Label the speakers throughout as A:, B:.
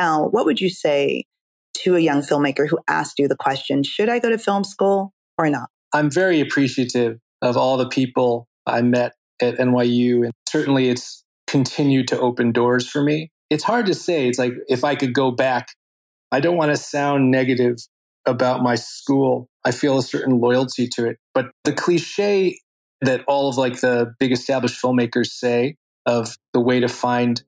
A: now, what would you say to a young filmmaker who asked you the question, should I go to film school or not?
B: I'm very appreciative of all the people I met at NYU. And certainly it's continued to open doors for me. It's hard to say. It's like if I could go back, I don't want to sound negative about my school. I feel a certain loyalty to it. But the cliche that all of like the big established filmmakers say of the way to find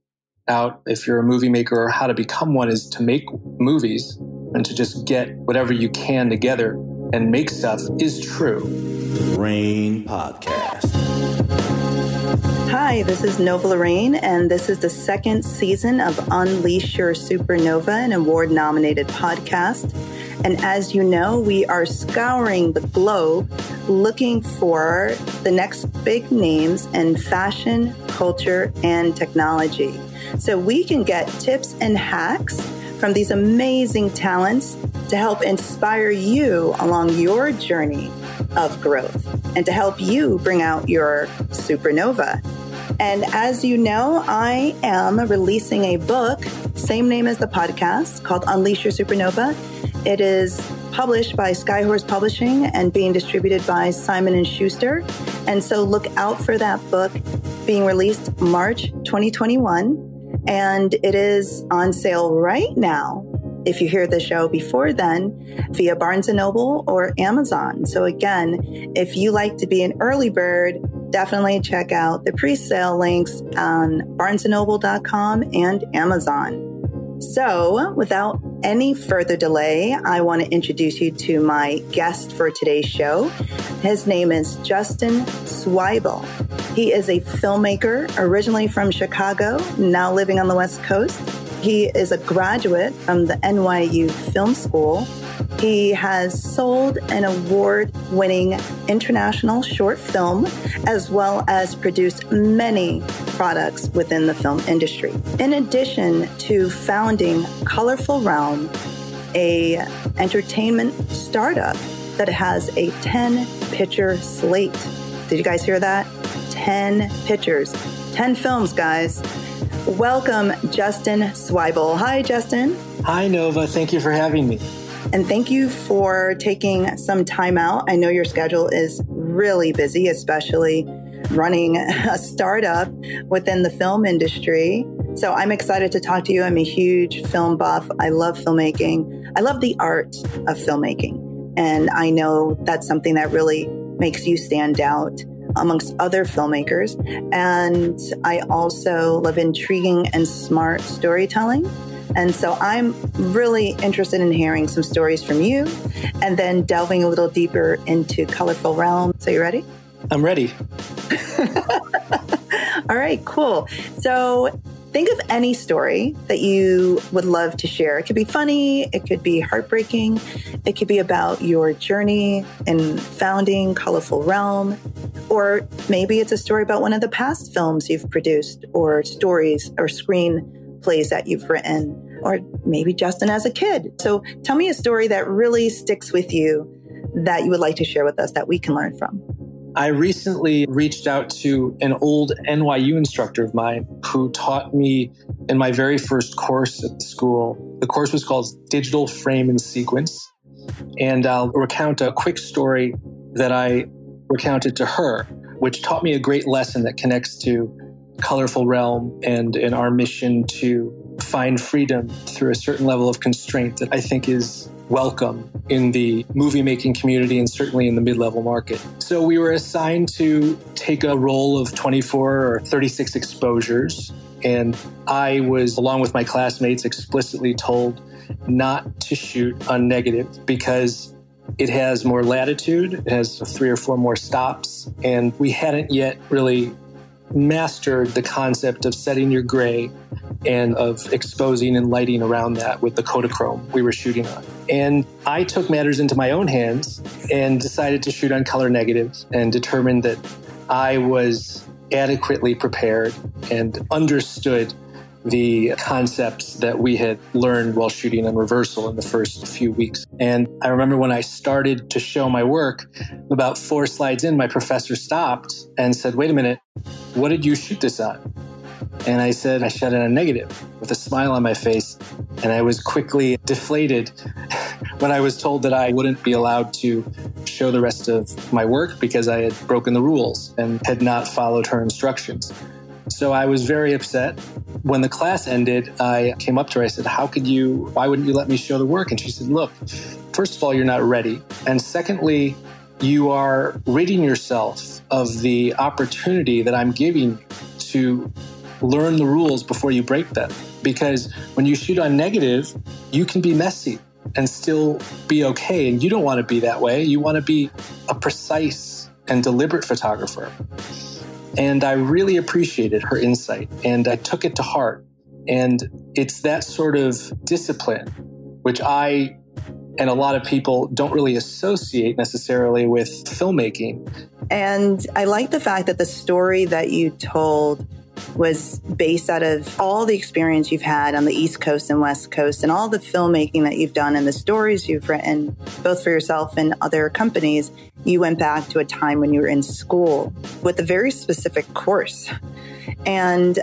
B: out if you're a movie maker or how to become one is to make movies and to just get whatever you can together and make stuff is true.
C: Raine Podcast.
A: Hi, this is Nova Lorraine, and this is the second season of Unleash Your Supernova, an award nominated podcast. And as you know, we are scouring the globe looking for the next big names in fashion, culture, and technology. So we can get tips and hacks from these amazing talents to help inspire you along your journey of growth and to help you bring out your supernova. And as you know, I am releasing a book, same name as the podcast, called Unleash Your Supernova. It is published by Skyhorse Publishing and being distributed by Simon and Schuster. And so look out for that book being released March 2021 and it is on sale right now if you hear the show before then via Barnes & Noble or Amazon. So again, if you like to be an early bird, definitely check out the pre-sale links on barnesandnoble.com and Amazon. So, without any further delay, I want to introduce you to my guest for today's show. His name is Justin Swibel. He is a filmmaker originally from Chicago, now living on the West Coast. He is a graduate from the NYU Film School. He has sold an award winning international short film, as well as produced many products within the film industry. In addition to founding Colorful Realm, a entertainment startup that has a 10 picture slate. Did you guys hear that? 10 pictures, 10 films, guys. Welcome, Justin Swibel. Hi, Justin.
B: Hi, Nova. Thank you for having me.
A: And thank you for taking some time out. I know your schedule is really busy, especially running a startup within the film industry. So I'm excited to talk to you. I'm a huge film buff. I love filmmaking. I love the art of filmmaking. And I know that's something that really makes you stand out amongst other filmmakers. And I also love intriguing and smart storytelling. And so I'm really interested in hearing some stories from you and then delving a little deeper into Colorful Realm. So, you ready?
B: I'm ready.
A: All right, cool. So, think of any story that you would love to share. It could be funny, it could be heartbreaking, it could be about your journey in founding Colorful Realm, or maybe it's a story about one of the past films you've produced, or stories or screenplays that you've written, or maybe Justin as a kid. So tell me a story that really sticks with you that you would like to share with us that we can learn from.
B: I recently reached out to an old NYU instructor of mine who taught me in my very first course at the school. The course was called Digital Frame and Sequence. And I'll recount a quick story that I recounted to her, which taught me a great lesson that connects to Colorful Realm and, in our mission to find freedom through a certain level of constraint that I think is welcome in the movie making community and certainly in the mid level market. So we were assigned to take a roll of 24 or 36 exposures. And I was, along with my classmates, explicitly told not to shoot on negative because it has more latitude, it has three or four more stops, and we hadn't yet really mastered the concept of setting your gray and of exposing and lighting around that with the Kodachrome we were shooting on. And I took matters into my own hands and decided to shoot on color negatives and determined that I was adequately prepared and understood the concepts that we had learned while shooting on reversal in the first few weeks. And I remember when I started to show my work, about four slides in, my professor stopped and said, Wait a minute, what did you shoot this on? And I said I shot in a negative with a smile on my face. And I was quickly deflated when I was told that I wouldn't be allowed to show the rest of my work because I had broken the rules and had not followed her instructions. So I was very upset. When the class ended, I came up to her. I said, How could you, why wouldn't you let me show the work? And she said, Look, first of all, you're not ready. And secondly, you are ridding yourself of the opportunity that I'm giving to learn the rules before you break them. Because when you shoot on negative, you can be messy and still be okay. And you don't want to be that way. You want to be a precise and deliberate photographer. And I really appreciated her insight and I took it to heart. And it's that sort of discipline, which I and a lot of people don't really associate necessarily with filmmaking.
A: And I like the fact that the story that you told was based out of all the experience you've had on the East Coast and West Coast and all the filmmaking that you've done and the stories you've written, both for yourself and other companies. You went back to a time when you were in school with a very specific course. And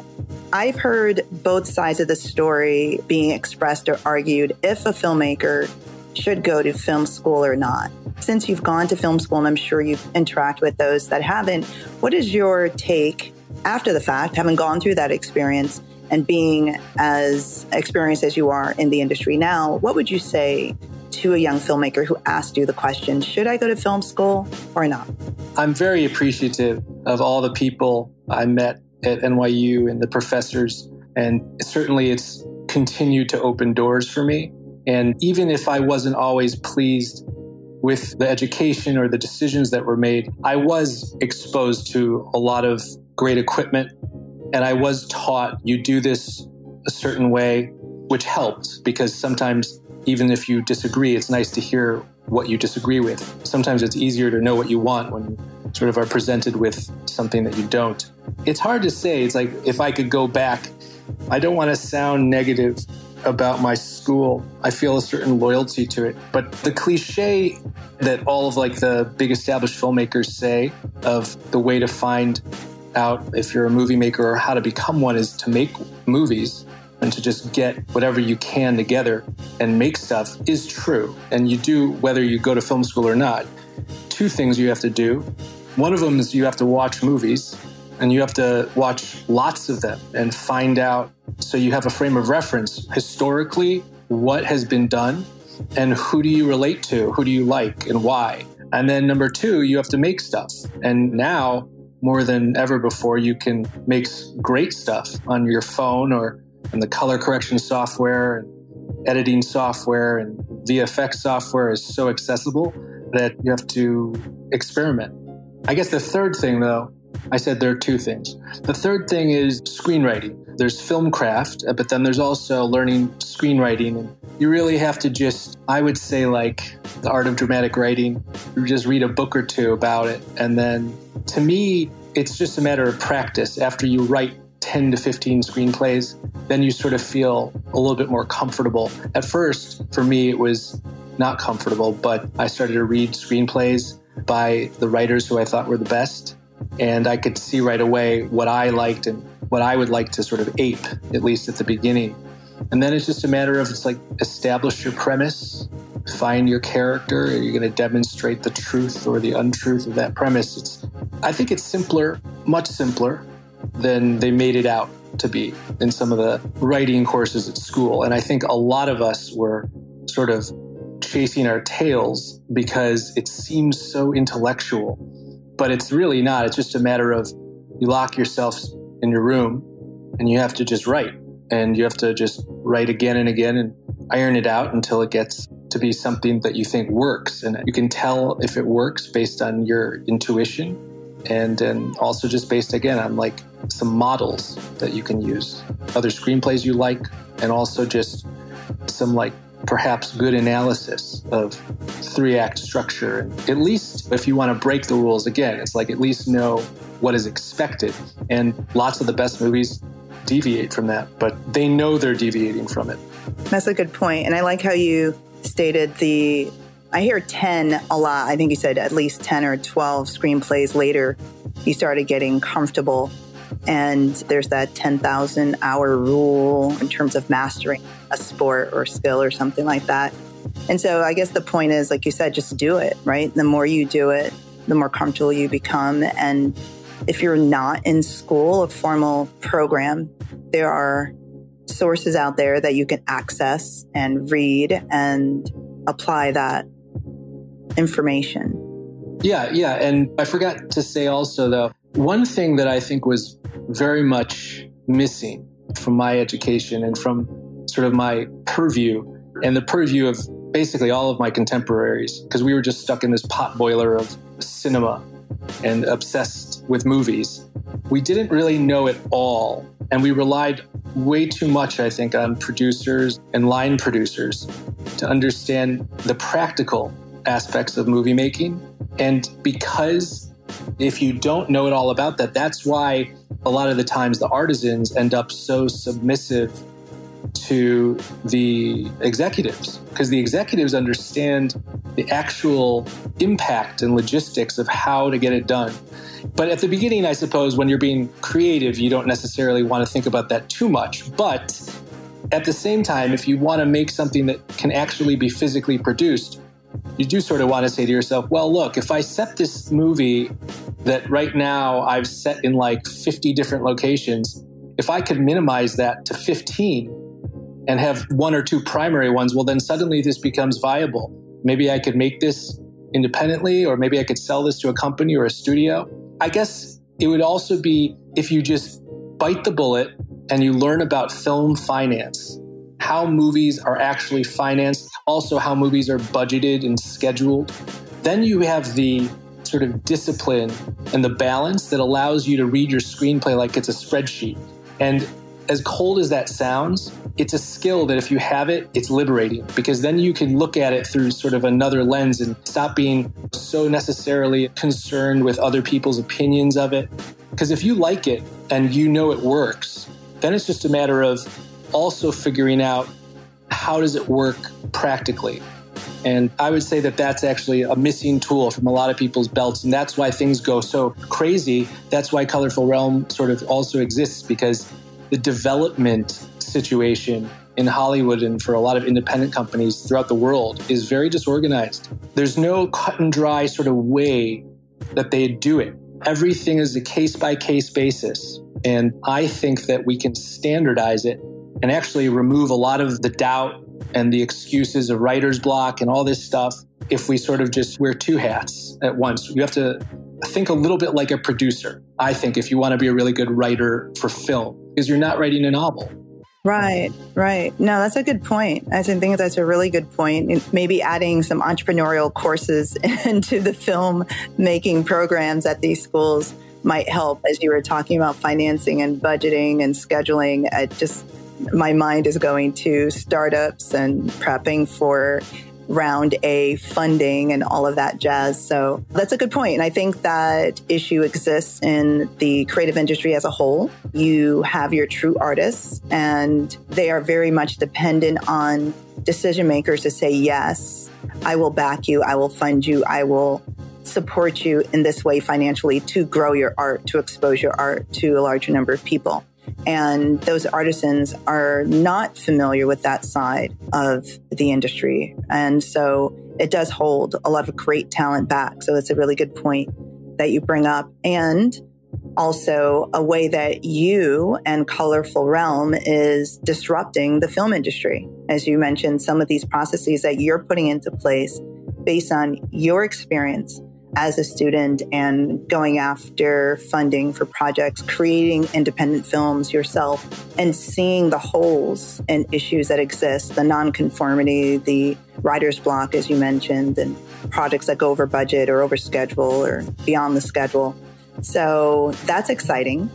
A: I've heard both sides of the story being expressed or argued if a filmmaker should go to film school or not. Since you've gone to film school, and I'm sure you've interacted with those that haven't, what is your take after the fact, having gone through that experience and being as experienced as you are in the industry now? What would you say to a young filmmaker who asked you the question, should I go to film school or not?
B: I'm very appreciative of all the people I met at NYU and the professors. And certainly it's continued to open doors for me. And even if I wasn't always pleased with the education or the decisions that were made, I was exposed to a lot of great equipment. And I was taught you do this a certain way, which helped because sometimes, even if you disagree, it's nice to hear what you disagree with. Sometimes it's easier to know what you want when you sort of are presented with something that you don't. It's hard to say. It's like if I could go back, I don't want to sound negative about my school. I feel a certain loyalty to it. But the cliche that all of like the big established filmmakers say of the way to find out if you're a movie maker or how to become one is to make movies and to just get whatever you can together and make stuff is true. And you do whether you go to film school or not. Two things you have to do. One of them is you have to watch movies and you have to watch lots of them and find out so you have a frame of reference historically what has been done and who do you relate to who do you like and why. And then number two you have to make stuff. And now more than ever before you can make great stuff on your phone or in the color correction software and editing software and vfx software is so accessible that you have to experiment. I guess the third thing though I said there are two things. The third thing is screenwriting. There's film craft, but then there's also learning screenwriting. And you really have to just, I would say, like the art of dramatic writing, you just read a book or two about it. And then to me, it's just a matter of practice. After you write 10 to 15 screenplays, then you sort of feel a little bit more comfortable. At first, for me, it was not comfortable, but I started to read screenplays by the writers who I thought were the best and I could see right away what I liked and what I would like to sort of ape, at least at the beginning. And then it's just a matter of it's like establish your premise, find your character. Are you going to demonstrate the truth or the untruth of that premise? It's, I think it's simpler, much simpler than they made it out to be in some of the writing courses at school. And I think a lot of us were sort of chasing our tails because it seems so intellectual but it's really not. It's just a matter of you lock yourself in your room and you have to just write and you have to just write again and again and iron it out until it gets to be something that you think works. And you can tell if it works based on your intuition and, and also just based again on like some models that you can use, other screenplays you like, and also just some like perhaps good analysis of three act structure. And at least if you want to break the rules again, it's like at least know what is expected. And lots of the best movies deviate from that, but they know they're deviating from it.
A: That's a good point. And I like how you stated the I hear 10 a lot. I think you said at least 10 or 12 screenplays later, you started getting comfortable And there's that 10,000 hour rule in terms of mastering a sport or skill or something like that. And so I guess the point is, like you said, just do it, right? The more you do it, the more comfortable you become. And if you're not in school, a formal program, there are sources out there that you can access and read and apply that information.
B: Yeah, yeah. And I forgot to say also, though, one thing that I think was very much missing from my education and from sort of my purview and the purview of basically all of my contemporaries, because we were just stuck in this pot boiler of cinema and obsessed with movies. We didn't really know it all. And we relied way too much, I think, on producers and line producers to understand the practical aspects of movie making. And because if you don't know it all about that, that's why a lot of the times the artisans end up so submissive to the executives because the executives understand the actual impact and logistics of how to get it done. But at the beginning, I suppose, when you're being creative, you don't necessarily want to think about that too much. But at the same time, if you want to make something that can actually be physically produced, you do sort of want to say to yourself, well, look, if I set this movie that right now I've set in like 50 different locations, if I could minimize that to 15 and have one or two primary ones, well, then suddenly this becomes viable. Maybe I could make this independently, or maybe I could sell this to a company or a studio. I guess it would also be if you just bite the bullet and you learn about film finance, how movies are actually financed, also how movies are budgeted and scheduled. Then you have the sort of discipline and the balance that allows you to read your screenplay like it's a spreadsheet. And as cold as that sounds, it's a skill that if you have it, it's liberating because then you can look at it through sort of another lens and stop being so necessarily concerned with other people's opinions of it. Because if you like it and you know it works, then it's just a matter of also figuring out how does it work practically. And I would say that that's actually a missing tool from a lot of people's belts. And that's why things go so crazy. That's why Colorful Realm sort of also exists because the development situation in Hollywood and for a lot of independent companies throughout the world is very disorganized. There's no cut and dry sort of way that they do it. Everything is a case by case basis. And I think that we can standardize it and actually remove a lot of the doubt and the excuses of writer's block and all this stuff if we sort of just wear two hats at once. You have to think a little bit like a producer, I think, if you want to be a really good writer for film, because you're not writing a novel.
A: Right, right. No, that's a good point. I think that's a really good point. Maybe adding some entrepreneurial courses into the film making programs at these schools might help as you were talking about financing and budgeting and scheduling. It just my mind is going to startups and prepping for round A funding and all of that jazz. So that's a good point. And I think that issue exists in the creative industry as a whole. You have your true artists, and they are very much dependent on decision makers to say, yes, I will back you, I will fund you, I will support you in this way financially to grow your art, to expose your art to a larger number of people. And those artisans are not familiar with that side of the industry. And so it does hold a lot of great talent back. So it's a really good point that you bring up. And also a way that you and Colorful Realm is disrupting the film industry. As you mentioned, some of these processes that you're putting into place based on your experience as a student and going after funding for projects, creating independent films yourself, and seeing the holes and issues that exist the nonconformity, the writer's block, as you mentioned, and projects that go over budget or over schedule or beyond the schedule. So that's exciting.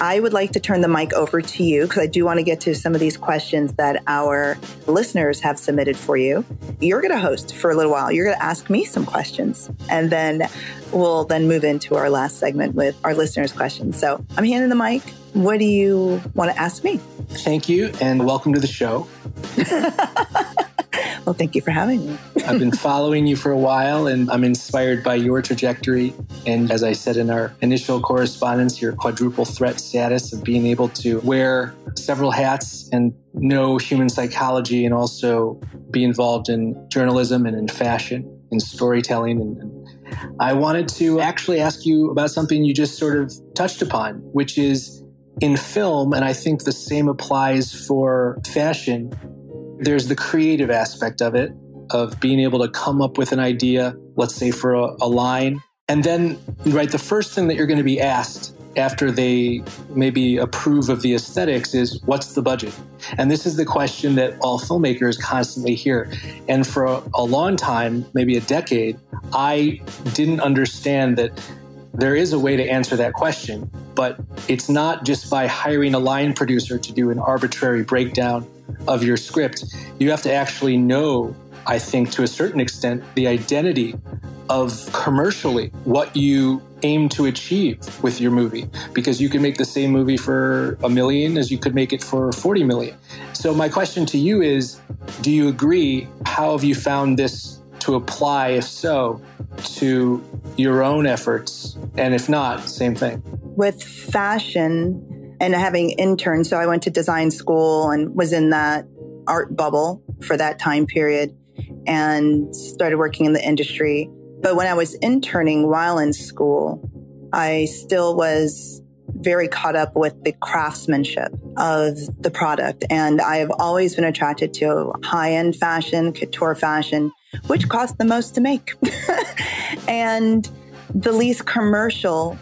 A: I would like to turn the mic over to you because I do want to get to some of these questions that our listeners have submitted for you. You're going to host for a little while. You're going to ask me some questions and then we'll then move into our last segment with our listeners' questions. So I'm handing the mic. What do you want to ask me?
B: Thank you and welcome to the show.
A: well, thank you for having me.
B: I've been following you for a while and I'm inspired by your trajectory And as I said in our initial correspondence, your quadruple threat status of being able to wear several hats and know human psychology and also be involved in journalism and in fashion and storytelling. And, and I wanted to actually ask you about something you just sort of touched upon, which is in film, and I think the same applies for fashion. There's the creative aspect of it, of being able to come up with an idea, let's say for a, a line. And then, right, the first thing that you're going to be asked after they maybe approve of the aesthetics is what's the budget? And this is the question that all filmmakers constantly hear. And for a, a long time, maybe a decade, I didn't understand that there is a way to answer that question, but it's not just by hiring a line producer to do an arbitrary breakdown of your script. You have to actually know I think, to a certain extent, the identity of commercially what you aim to achieve with your movie because you can make the same movie for a million as you could make it for 40 million. So, my question to you is do you agree? How have you found this to apply, if so, to your own efforts? And if not, same thing.
A: With fashion and having interns, so I went to design school and was in that art bubble for that time period and started working in the industry. But when I was interning while in school, I still was very caught up with the craftsmanship of the product. And I have always been attracted to high end fashion, couture fashion, which cost the most to make and the least commercial,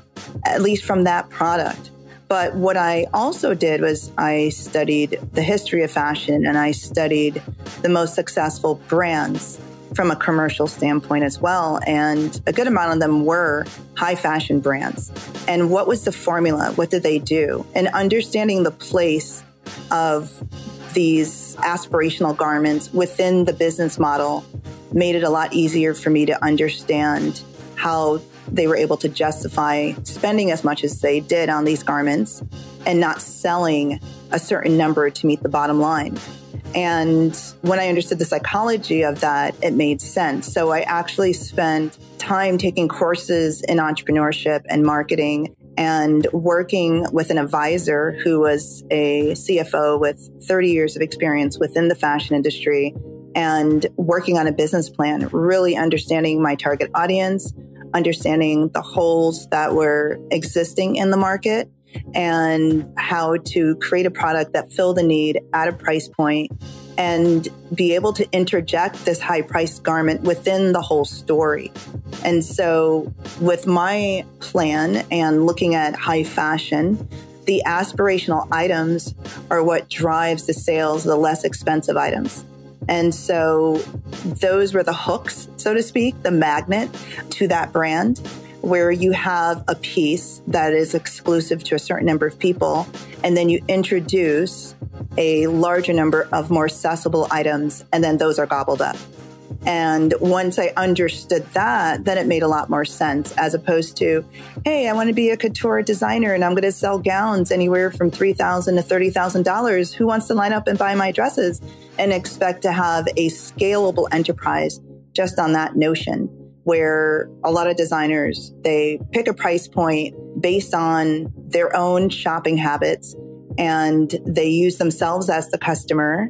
A: at least from that product. But what I also did was I studied the history of fashion and I studied the most successful brands from a commercial standpoint as well. And a good amount of them were high fashion brands. And what was the formula? What did they do? And understanding the place of these aspirational garments within the business model made it a lot easier for me to understand how they were able to justify spending as much as they did on these garments and not selling a certain number to meet the bottom line. And when I understood the psychology of that, it made sense. So I actually spent time taking courses in entrepreneurship and marketing and working with an advisor who was a CFO with 30 years of experience within the fashion industry and working on a business plan, really understanding my target audience, understanding the holes that were existing in the market and how to create a product that filled the need at a price point and be able to interject this high priced garment within the whole story. And so, with my plan and looking at high fashion, the aspirational items are what drives the sales of the less expensive items. And so those were the hooks, so to speak, the magnet to that brand where you have a piece that is exclusive to a certain number of people, and then you introduce a larger number of more accessible items, and then those are gobbled up. And once I understood that, then it made a lot more sense as opposed to, hey, I want to be a couture designer and I'm going to sell gowns anywhere from 3,000 to $30,000. Who wants to line up and buy my dresses? And expect to have a scalable enterprise just on that notion where a lot of designers, they pick a price point based on their own shopping habits and they use themselves as the customer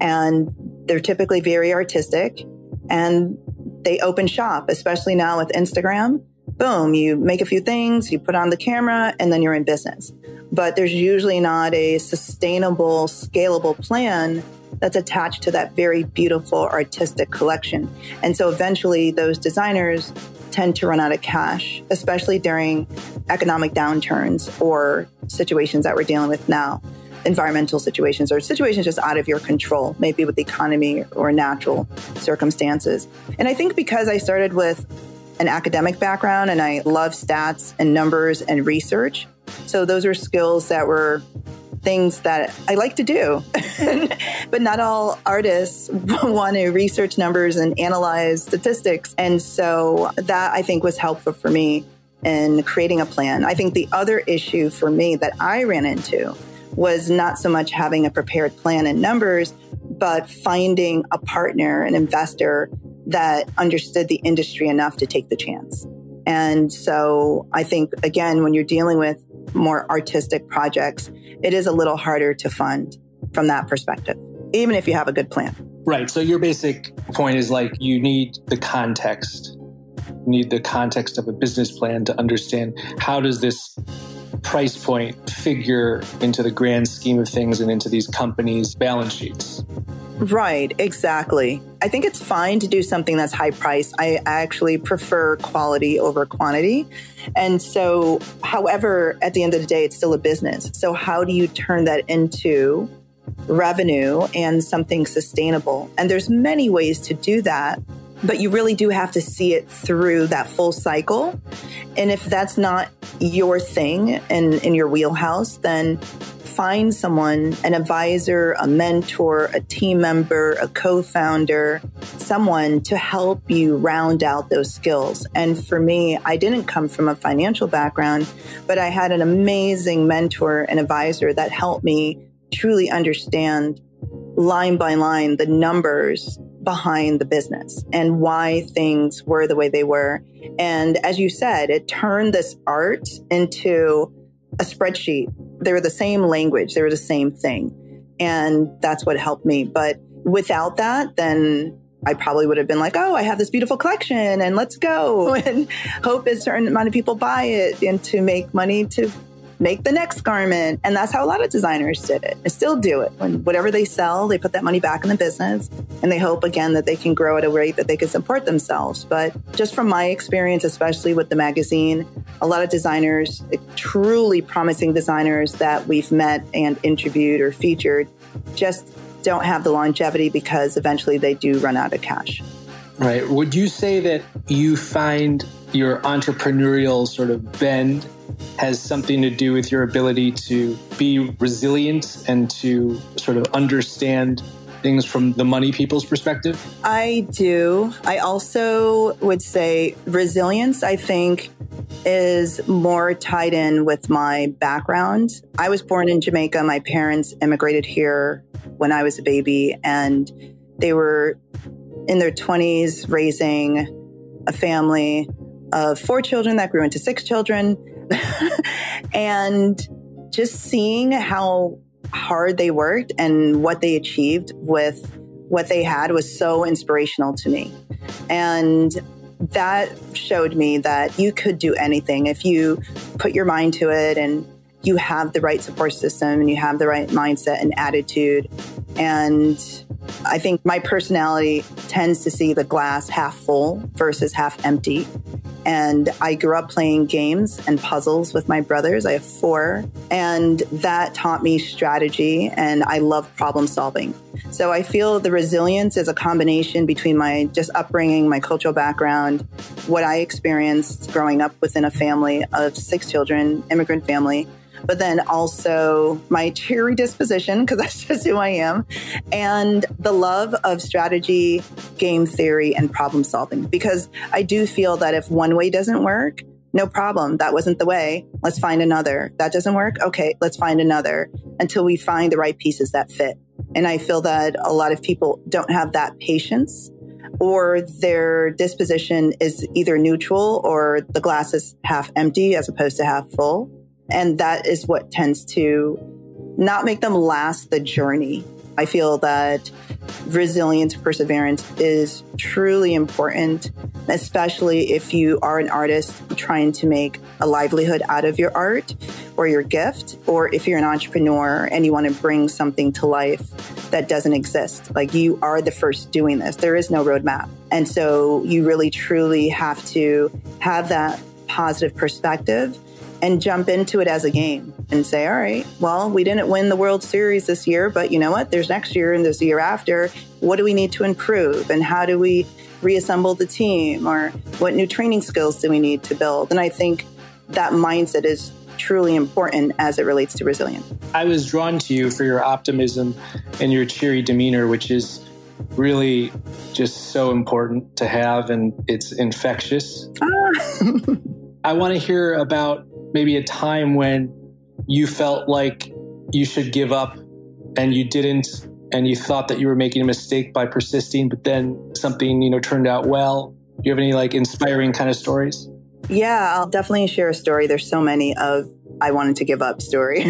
A: and they're typically very artistic and they open shop, especially now with Instagram. Boom, you make a few things, you put on the camera, and then you're in business. But there's usually not a sustainable, scalable plan that's attached to that very beautiful artistic collection. And so eventually those designers tend to run out of cash, especially during economic downturns or situations that we're dealing with now environmental situations or situations just out of your control, maybe with the economy or natural circumstances. And I think because I started with an academic background and I love stats and numbers and research, so those are skills that were things that I like to do. but not all artists want to research numbers and analyze statistics. And so that I think was helpful for me in creating a plan. I think the other issue for me that I ran into was not so much having a prepared plan and numbers, but finding a partner, an investor that understood the industry enough to take the chance. And so I think, again, when you're dealing with more artistic projects, it is a little harder to fund from that perspective, even if you have a good plan.
B: Right. So your basic point is like you need the context. You need the context of a business plan to understand how does this price point figure into the grand scheme of things and into these companies' balance sheets.
A: Right, exactly. I think it's fine to do something that's high price. I actually prefer quality over quantity. And so, however, at the end of the day, it's still a business. So, how do you turn that into revenue and something sustainable? And there's many ways to do that but you really do have to see it through that full cycle. And if that's not your thing and in your wheelhouse, then find someone, an advisor, a mentor, a team member, a co-founder, someone to help you round out those skills. And for me, I didn't come from a financial background, but I had an amazing mentor and advisor that helped me truly understand line by line the numbers behind the business and why things were the way they were. And as you said, it turned this art into a spreadsheet. They were the same language, they were the same thing. And that's what helped me. But without that, then I probably would have been like, oh, I have this beautiful collection and let's go and hope a certain amount of people buy it and to make money to make the next garment. And that's how a lot of designers did it and still do it. When whatever they sell, they put that money back in the business and they hope again that they can grow at a rate that they can support themselves. But just from my experience, especially with the magazine, a lot of designers, truly promising designers that we've met and interviewed or featured, just don't have the longevity because eventually they do run out of cash.
B: Right. Would you say that you find your entrepreneurial sort of bend has something to do with your ability to be resilient and to sort of understand things from the money people's perspective?
A: I do. I also would say resilience, I think, is more tied in with my background. I was born in Jamaica. My parents immigrated here when I was a baby, and they were in their 20s raising a family of four children that grew into six children. and just seeing how hard they worked and what they achieved with what they had was so inspirational to me. And that showed me that you could do anything if you put your mind to it and you have the right support system and you have the right mindset and attitude. And I think my personality tends to see the glass half full versus half empty. And I grew up playing games and puzzles with my brothers. I have four. And that taught me strategy and I love problem solving. So I feel the resilience is a combination between my just upbringing, my cultural background, what I experienced growing up within a family of six children, immigrant family, but then also my cheery disposition, because that's just who I am, and the love of strategy, game theory, and problem solving. Because I do feel that if one way doesn't work, no problem. That wasn't the way. Let's find another. That doesn't work. Okay, let's find another until we find the right pieces that fit. And I feel that a lot of people don't have that patience or their disposition is either neutral or the glass is half empty as opposed to half full. And that is what tends to not make them last the journey. I feel that resilience, perseverance is truly important, especially if you are an artist trying to make a livelihood out of your art or your gift, or if you're an entrepreneur and you want to bring something to life that doesn't exist. Like you are the first doing this, there is no roadmap. And so you really truly have to have that positive perspective and jump into it as a game and say, all right, well, we didn't win the World Series this year, but you know what? There's next year and there's the year after. What do we need to improve? And how do we reassemble the team? Or what new training skills do we need to build? And I think that mindset is truly important as it relates to resilience.
B: I was drawn to you for your optimism and your cheery demeanor, which is really just so important to have and it's infectious. Ah. I want to hear about maybe a time when you felt like you should give up and you didn't and you thought that you were making a mistake by persisting but then something you know turned out well do you have any like inspiring kind of stories
A: Yeah, I'll definitely share a story. There's so many of I wanted to give up story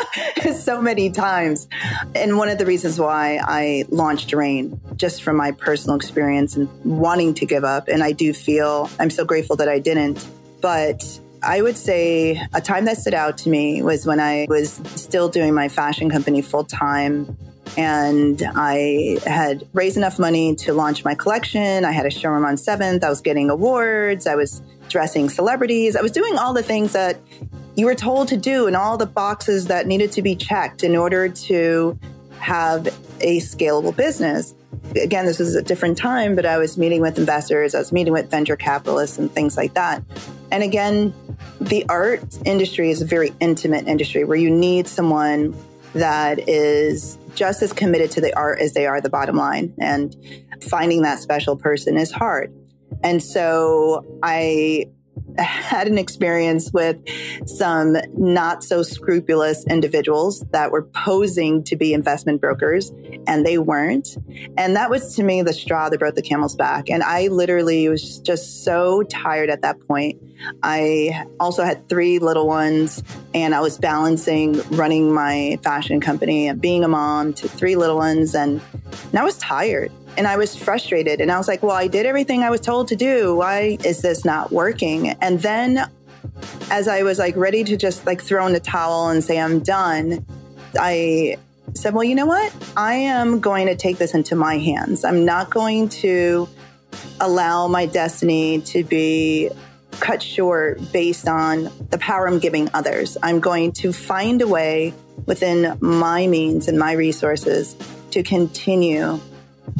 A: so many times. And one of the reasons why I launched Raine, just from my personal experience and wanting to give up. And I do feel I'm so grateful that I didn't. But I would say a time that stood out to me was when I was still doing my fashion company full time. And I had raised enough money to launch my collection. I had a showroom on 7th. I was getting awards. I was dressing celebrities. I was doing all the things that you were told to do and all the boxes that needed to be checked in order to have a scalable business. Again, this was a different time, but I was meeting with investors, I was meeting with venture capitalists and things like that. And again, the art industry is a very intimate industry where you need someone that is just as committed to the art as they are the bottom line. And finding that special person is hard. And so I had an experience with some not so scrupulous individuals that were posing to be investment brokers and they weren't. And that was to me the straw that broke the camel's back. And I literally was just so tired at that point. I also had three little ones and I was balancing running my fashion company and being a mom to three little ones. And, and I was tired and I was frustrated. And I was like, well, I did everything I was told to do. Why is this not working? And then as I was like ready to just like throw in the towel and say, I'm done, I said, well, you know what? I am going to take this into my hands. I'm not going to allow my destiny to be cut short based on the power I'm giving others. I'm going to find a way within my means and my resources to continue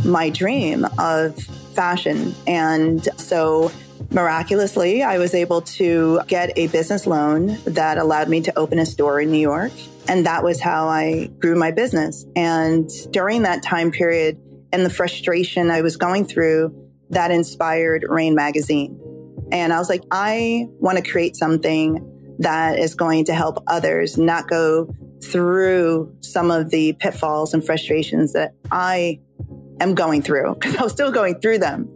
A: my dream of fashion. And so miraculously, I was able to get a business loan that allowed me to open a store in New York. And that was how I grew my business. And during that time period and the frustration I was going through, that inspired Raine Magazine. And I was like, I want to create something that is going to help others not go through some of the pitfalls and frustrations that I am going through because I was still going through them.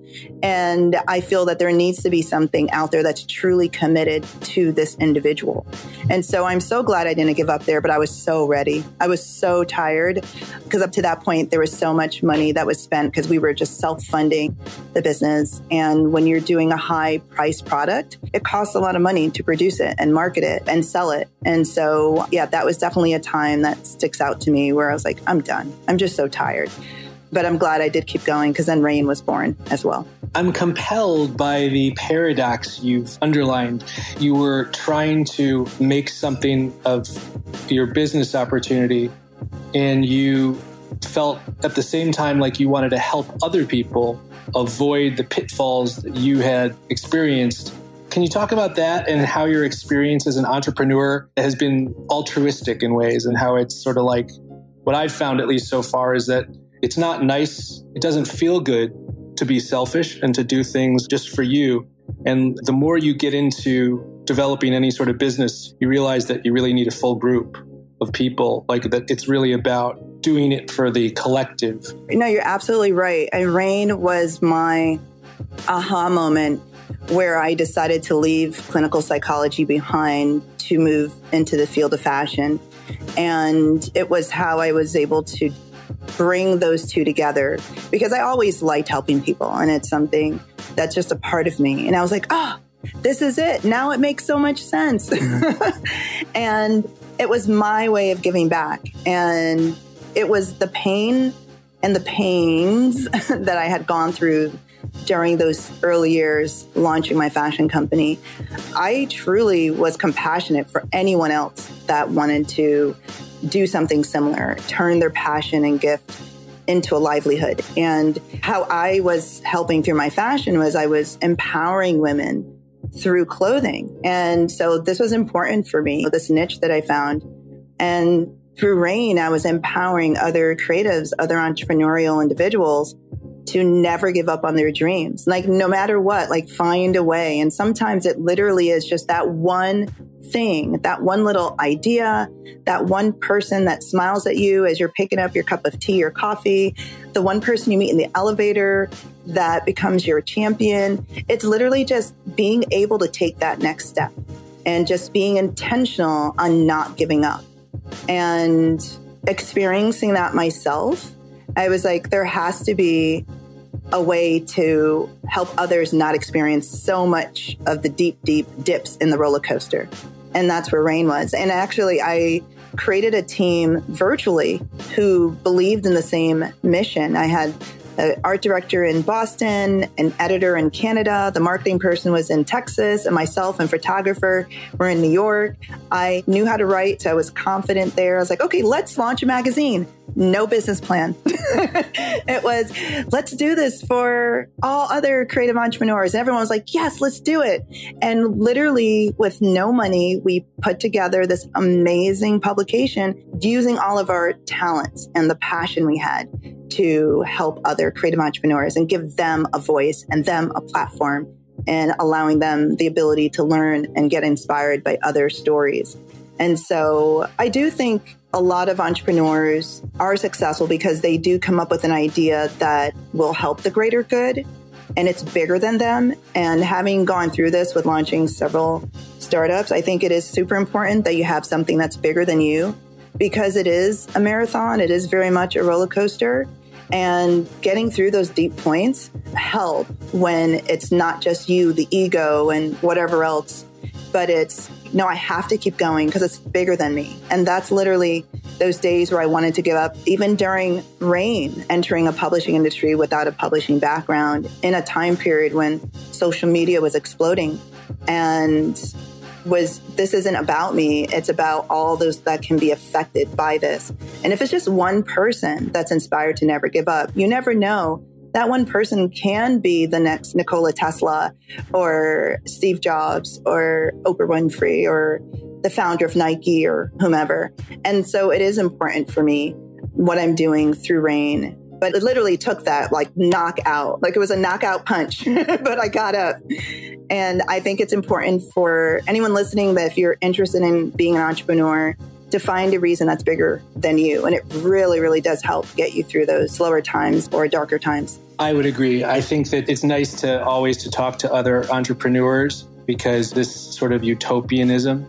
A: And I feel that there needs to be something out there that's truly committed to this individual. And so I'm so glad I didn't give up there, but I was so ready. I was so tired because up to that point, there was so much money that was spent because we were just self funding the business. And when you're doing a high price product, it costs a lot of money to produce it and market it and sell it. And so, yeah, that was definitely a time that sticks out to me where I was like, I'm done. I'm just so tired but I'm glad I did keep going because then Raine was born as well.
B: I'm compelled by the paradox you've underlined. You were trying to make something of your business opportunity, and you felt at the same time like you wanted to help other people avoid the pitfalls that you had experienced. Can you talk about that and how your experience as an entrepreneur has been altruistic in ways and how it's sort of like what I've found, at least so far, is that it's not nice. It doesn't feel good to be selfish and to do things just for you. And the more you get into developing any sort of business, you realize that you really need a full group of people, like that it's really about doing it for the collective.
A: No, you're absolutely right. And Raine was my aha moment where I decided to leave clinical psychology behind to move into the field of fashion. And it was how I was able to bring those two together because I always liked helping people and it's something that's just a part of me. And I was like, oh, this is it. Now it makes so much sense. and it was my way of giving back. And it was the pain and the pains that I had gone through during those early years launching my fashion company. I truly was compassionate for anyone else that wanted to do something similar, turn their passion and gift into a livelihood. And how I was helping through my fashion was I was empowering women through clothing. And so this was important for me, this niche that I found. And through Raine, I was empowering other creatives, other entrepreneurial individuals to never give up on their dreams. Like no matter what, like find a way. And sometimes it literally is just that one thing, that one little idea, that one person that smiles at you as you're picking up your cup of tea or coffee, the one person you meet in the elevator that becomes your champion. It's literally just being able to take that next step and just being intentional on not giving up. And experiencing that myself, I was like, there has to be a way to help others not experience so much of the deep, deep dips in the roller coaster. And that's where Raine was. And actually, I created a team virtually who believed in the same mission. I had an art director in Boston, an editor in Canada, the marketing person was in Texas, and myself and photographer were in New York. I knew how to write, so I was confident there. I was like, okay, let's launch a magazine no business plan. it was, let's do this for all other creative entrepreneurs. Everyone was like, yes, let's do it. And literally, with no money, we put together this amazing publication using all of our talents and the passion we had to help other creative entrepreneurs and give them a voice and them a platform and allowing them the ability to learn and get inspired by other stories. And so I do think a lot of entrepreneurs are successful because they do come up with an idea that will help the greater good and it's bigger than them. And having gone through this with launching several startups, I think it is super important that you have something that's bigger than you because it is a marathon. It is very much a roller coaster. And getting through those deep points help when it's not just you, the ego, and whatever else, but it's no, I have to keep going because it's bigger than me. And that's literally those days where I wanted to give up, even during Raine, entering a publishing industry without a publishing background in a time period when social media was exploding. And was this isn't about me it's about all those that can be affected by this and if it's just one person that's inspired to never give up you never know that one person can be the next Nikola Tesla or Steve Jobs or Oprah Winfrey or the founder of Nike or whomever. And so it is important for me what I'm doing through Raine. But it literally took that like knockout, like it was a knockout punch, but I got up. And I think it's important for anyone listening that if you're interested in being an entrepreneur, to find a reason that's bigger than you. And it really, really does help get you through those slower times or darker times.
B: I would agree. I think that it's nice to always to talk to other entrepreneurs because this sort of utopianism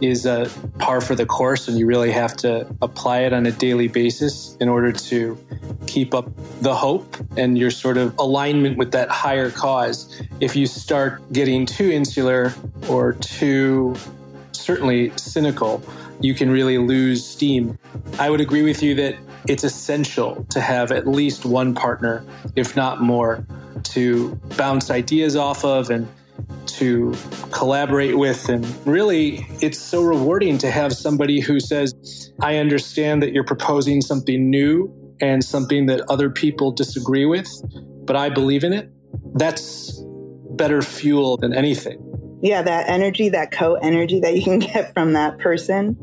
B: is a par for the course and you really have to apply it on a daily basis in order to keep up the hope and your sort of alignment with that higher cause. If you start getting too insular or too certainly cynical, you can really lose steam. I would agree with you that it's essential to have at least one partner, if not more, to bounce ideas off of and to collaborate with. And really, it's so rewarding to have somebody who says, I understand that you're proposing something new and something that other people disagree with, but I believe in it. That's better fuel than anything.
A: Yeah, that energy, that co energy that you can get from that person.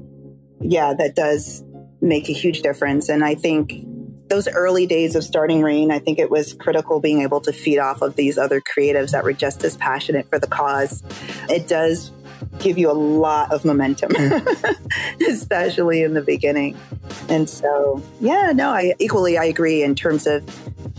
A: Yeah, that does make a huge difference. And I think those early days of starting Raine, I think it was critical being able to feed off of these other creatives that were just as passionate for the cause. It does give you a lot of momentum, especially in the beginning. And so, yeah, no, I equally I agree in terms of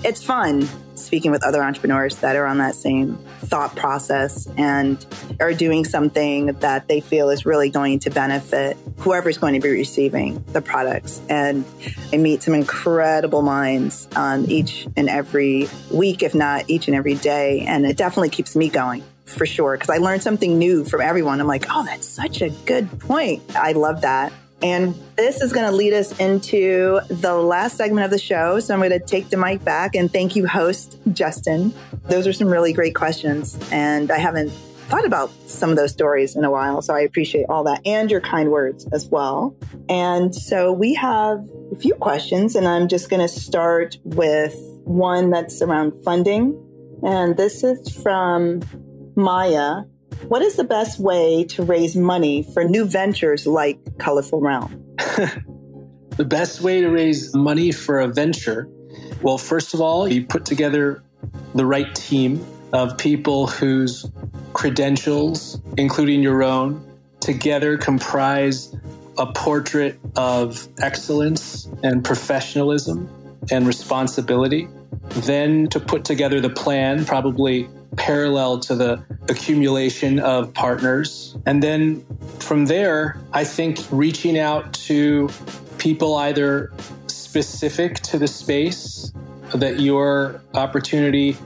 A: it's fun speaking with other entrepreneurs that are on that same thought process and are doing something that they feel is really going to benefit whoever's going to be receiving the products. And I meet some incredible minds on each and every week, if not each and every day. And it definitely keeps me going for sure because I learned something new from everyone. I'm like, oh, that's such a good point. I love that. And this is going to lead us into the last segment of the show. So I'm going to take the mic back and thank you, host Justin. Those are some really great questions. And I haven't thought about some of those stories in a while. So I appreciate all that and your kind words as well. And so we have a few questions, and I'm just going to start with one that's around funding. And this is from Maya. What is the best way to raise money for new ventures like Colorful Realm?
B: the best way to raise money for a venture, well, first of all, you put together the right team of people whose credentials, including your own, together comprise a portrait of excellence and professionalism and responsibility. Then to put together the plan, probably parallel to the accumulation of partners. And then from there, I think reaching out to people either specific to the space that your opportunity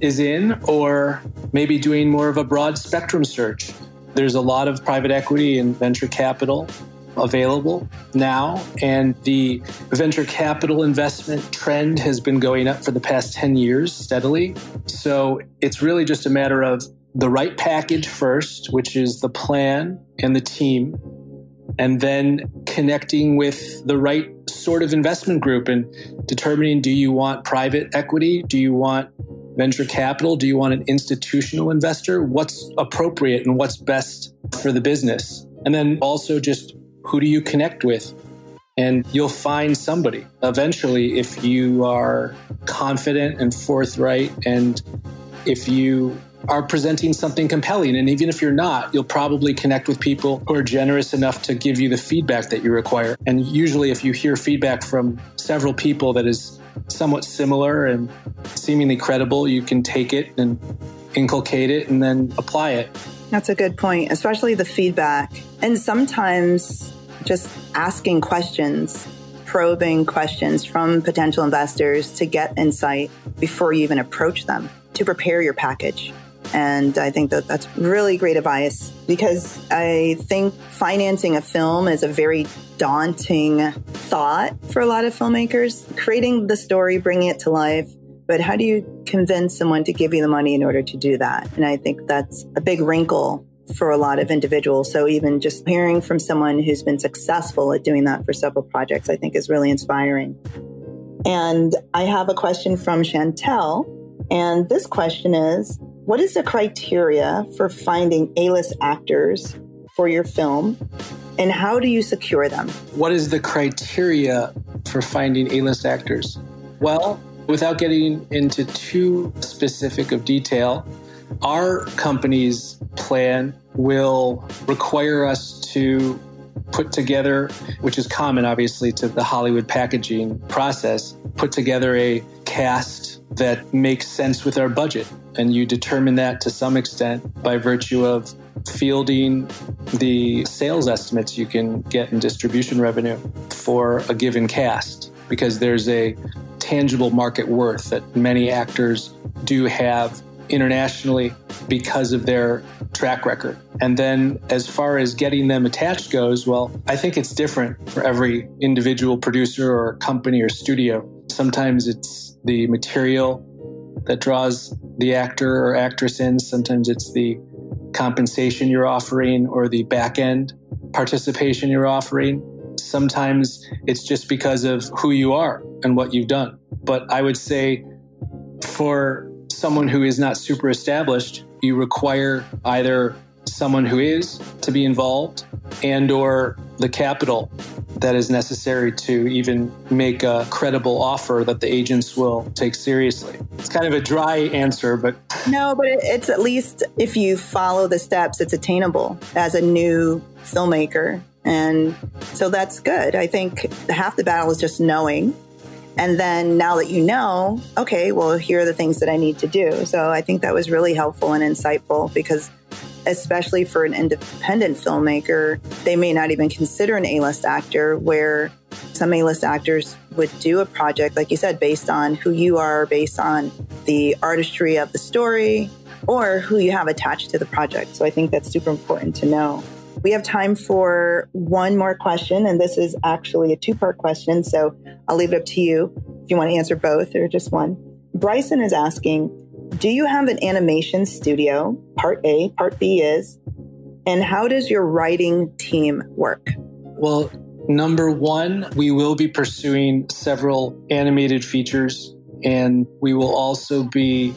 B: is in, or maybe doing more of a broad spectrum search. There's a lot of private equity and venture capital available now, and the venture capital investment trend has been going up for the past 10 years steadily. So it's really just a matter of the right package first, which is the plan and the team, and then connecting with the right sort of investment group and determining do you want private equity? Do you want venture capital? Do you want an institutional investor? What's appropriate and what's best for the business? And then also just who do you connect with? And you'll find somebody eventually if you are confident and forthright and if you are presenting something compelling. And even if you're not, you'll probably connect with people who are generous enough to give you the feedback that you require. And usually, if you hear feedback from several people that is somewhat similar and seemingly credible, you can take it and inculcate it and then apply it.
A: That's a good point, especially the feedback. And sometimes just asking questions, probing questions from potential investors to get insight before you even approach them to prepare your package. And I think that that's really great advice because I think financing a film is a very daunting thought for a lot of filmmakers. Creating the story, bringing it to life. But how do you convince someone to give you the money in order to do that? And I think that's a big wrinkle for a lot of individuals. So even just hearing from someone who's been successful at doing that for several projects, I think is really inspiring. And I have a question from Chantel. And this question is What is the criteria for finding A list actors for your film? And how do you secure them?
B: What is the criteria for finding A list actors? Well, without getting into too specific of detail, our company's plan will require us to put together, which is common obviously to the Hollywood packaging process, put together a cast that makes sense with our budget. And you determine that to some extent by virtue of fielding the sales estimates you can get in distribution revenue for a given cast, because there's a tangible market worth that many actors do have internationally because of their track record. And then as far as getting them attached goes, well, I think it's different for every individual producer or company or studio. Sometimes it's the material that draws the actor or actress in, sometimes it's the compensation you're offering or the back end participation you're offering. Sometimes it's just because of who you are and what you've done. But I would say for someone who is not super established, you require either someone who is to be involved and or the capital that is necessary to even make a credible offer that the agents will take seriously. It's kind of a dry answer, but
A: no, but it's at least if you follow the steps, it's attainable as a new filmmaker. And so that's good. I think half the battle is just knowing and then now that you know, okay, well, here are the things that I need to do. So I think that was really helpful and insightful because, especially for an independent filmmaker, they may not even consider an A list actor, where some A list actors would do a project, like you said, based on who you are, based on the artistry of the story, or who you have attached to the project. So I think that's super important to know. We have time for one more question, and this is actually a two part question. So I'll leave it up to you if you want to answer both or just one. Bryson is asking Do you have an animation studio? Part A. Part B is, and how does your writing team work?
B: Well, number one, we will be pursuing several animated features, and we will also be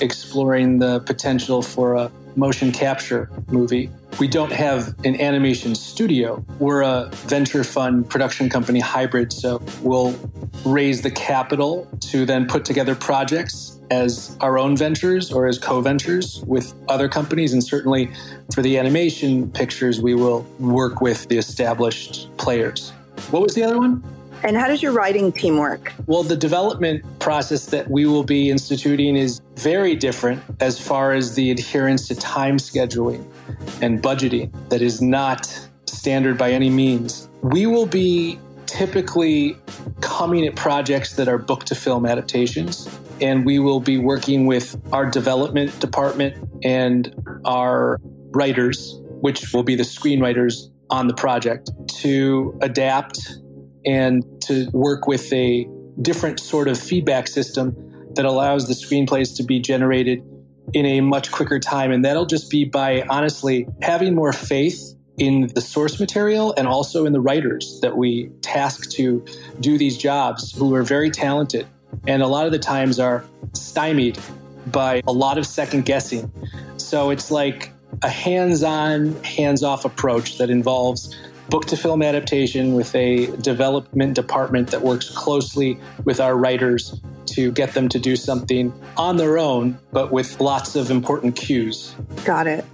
B: exploring the potential for a motion capture movie. We don't have an animation studio. We're a venture fund production company hybrid. So we'll raise the capital to then put together projects as our own ventures or as co ventures with other companies. And certainly for the animation pictures, we will work with the established players. What was the other one?
A: And how does your writing team work?
B: Well, the development process that we will be instituting is very different as far as the adherence to time scheduling and budgeting that is not standard by any means. We will be typically coming at projects that are book to film adaptations. And we will be working with our development department and our writers, which will be the screenwriters on the project, to adapt and to work with a different sort of feedback system that allows the screenplays to be generated in a much quicker time. And that'll just be by honestly having more faith in the source material and also in the writers that we task to do these jobs who are very talented and a lot of the times are stymied by a lot of second guessing. So it's like a hands on, hands off approach that involves book to film adaptation with a development department that works closely with our writers to get them to do something on their own, but with lots of important cues.
A: Got it.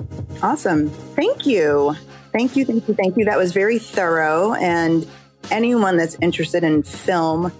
A: Awesome. Thank you. Thank you, thank you, thank you. That was very thorough. And anyone that's interested in film,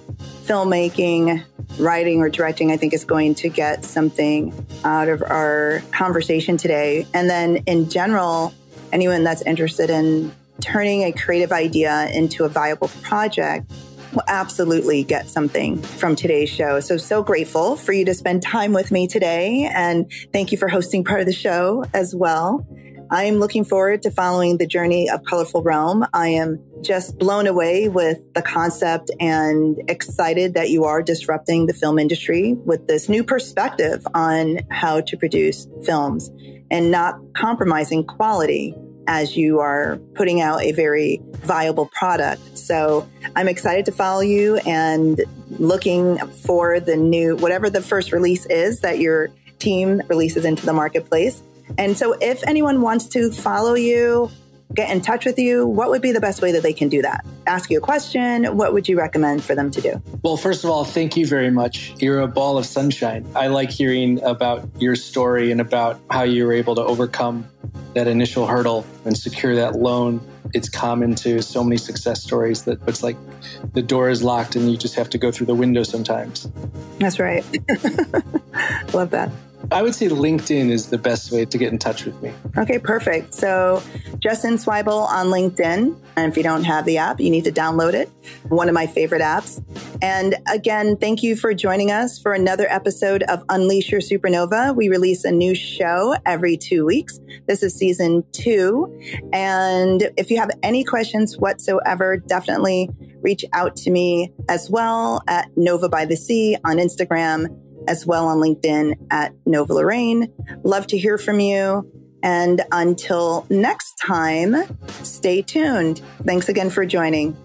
A: filmmaking, writing, or directing, I think is going to get something out of our conversation today. And then in general, anyone that's interested in turning a creative idea into a viable project will absolutely get something from today's show. So, so grateful for you to spend time with me today. And thank you for hosting part of the show as well. I am looking forward to following the journey of Colorful Realm. I am just blown away with the concept and excited that you are disrupting the film industry with this new perspective on how to produce films and not compromising quality as you are putting out a very viable product. So I'm excited to follow you and looking for the new, whatever the first release is that your team releases into the marketplace. And so if anyone wants to follow you, get in touch with you, what would be the best way that they can do that? Ask you a question. What would you recommend for them to do?
B: Well, first of all, thank you very much. You're a ball of sunshine. I like hearing about your story and about how you were able to overcome that initial hurdle and secure that loan. It's common to so many success stories that it's like the door is locked and you just have to go through the window sometimes.
A: That's right. Love that.
B: I would say LinkedIn is the best way to get in touch with me.
A: Okay, perfect. So Justin Swibel on LinkedIn. And if you don't have the app, you need to download it. One of my favorite apps. And again, thank you for joining us for another episode of Unleash Your Supernova. We release a new show every two weeks. This is season two. And if you have any questions whatsoever, definitely reach out to me as well at Nova by the Sea on Instagram as well on LinkedIn at Nova Lorraine. Love to hear from you. And until next time, stay tuned. Thanks again for joining.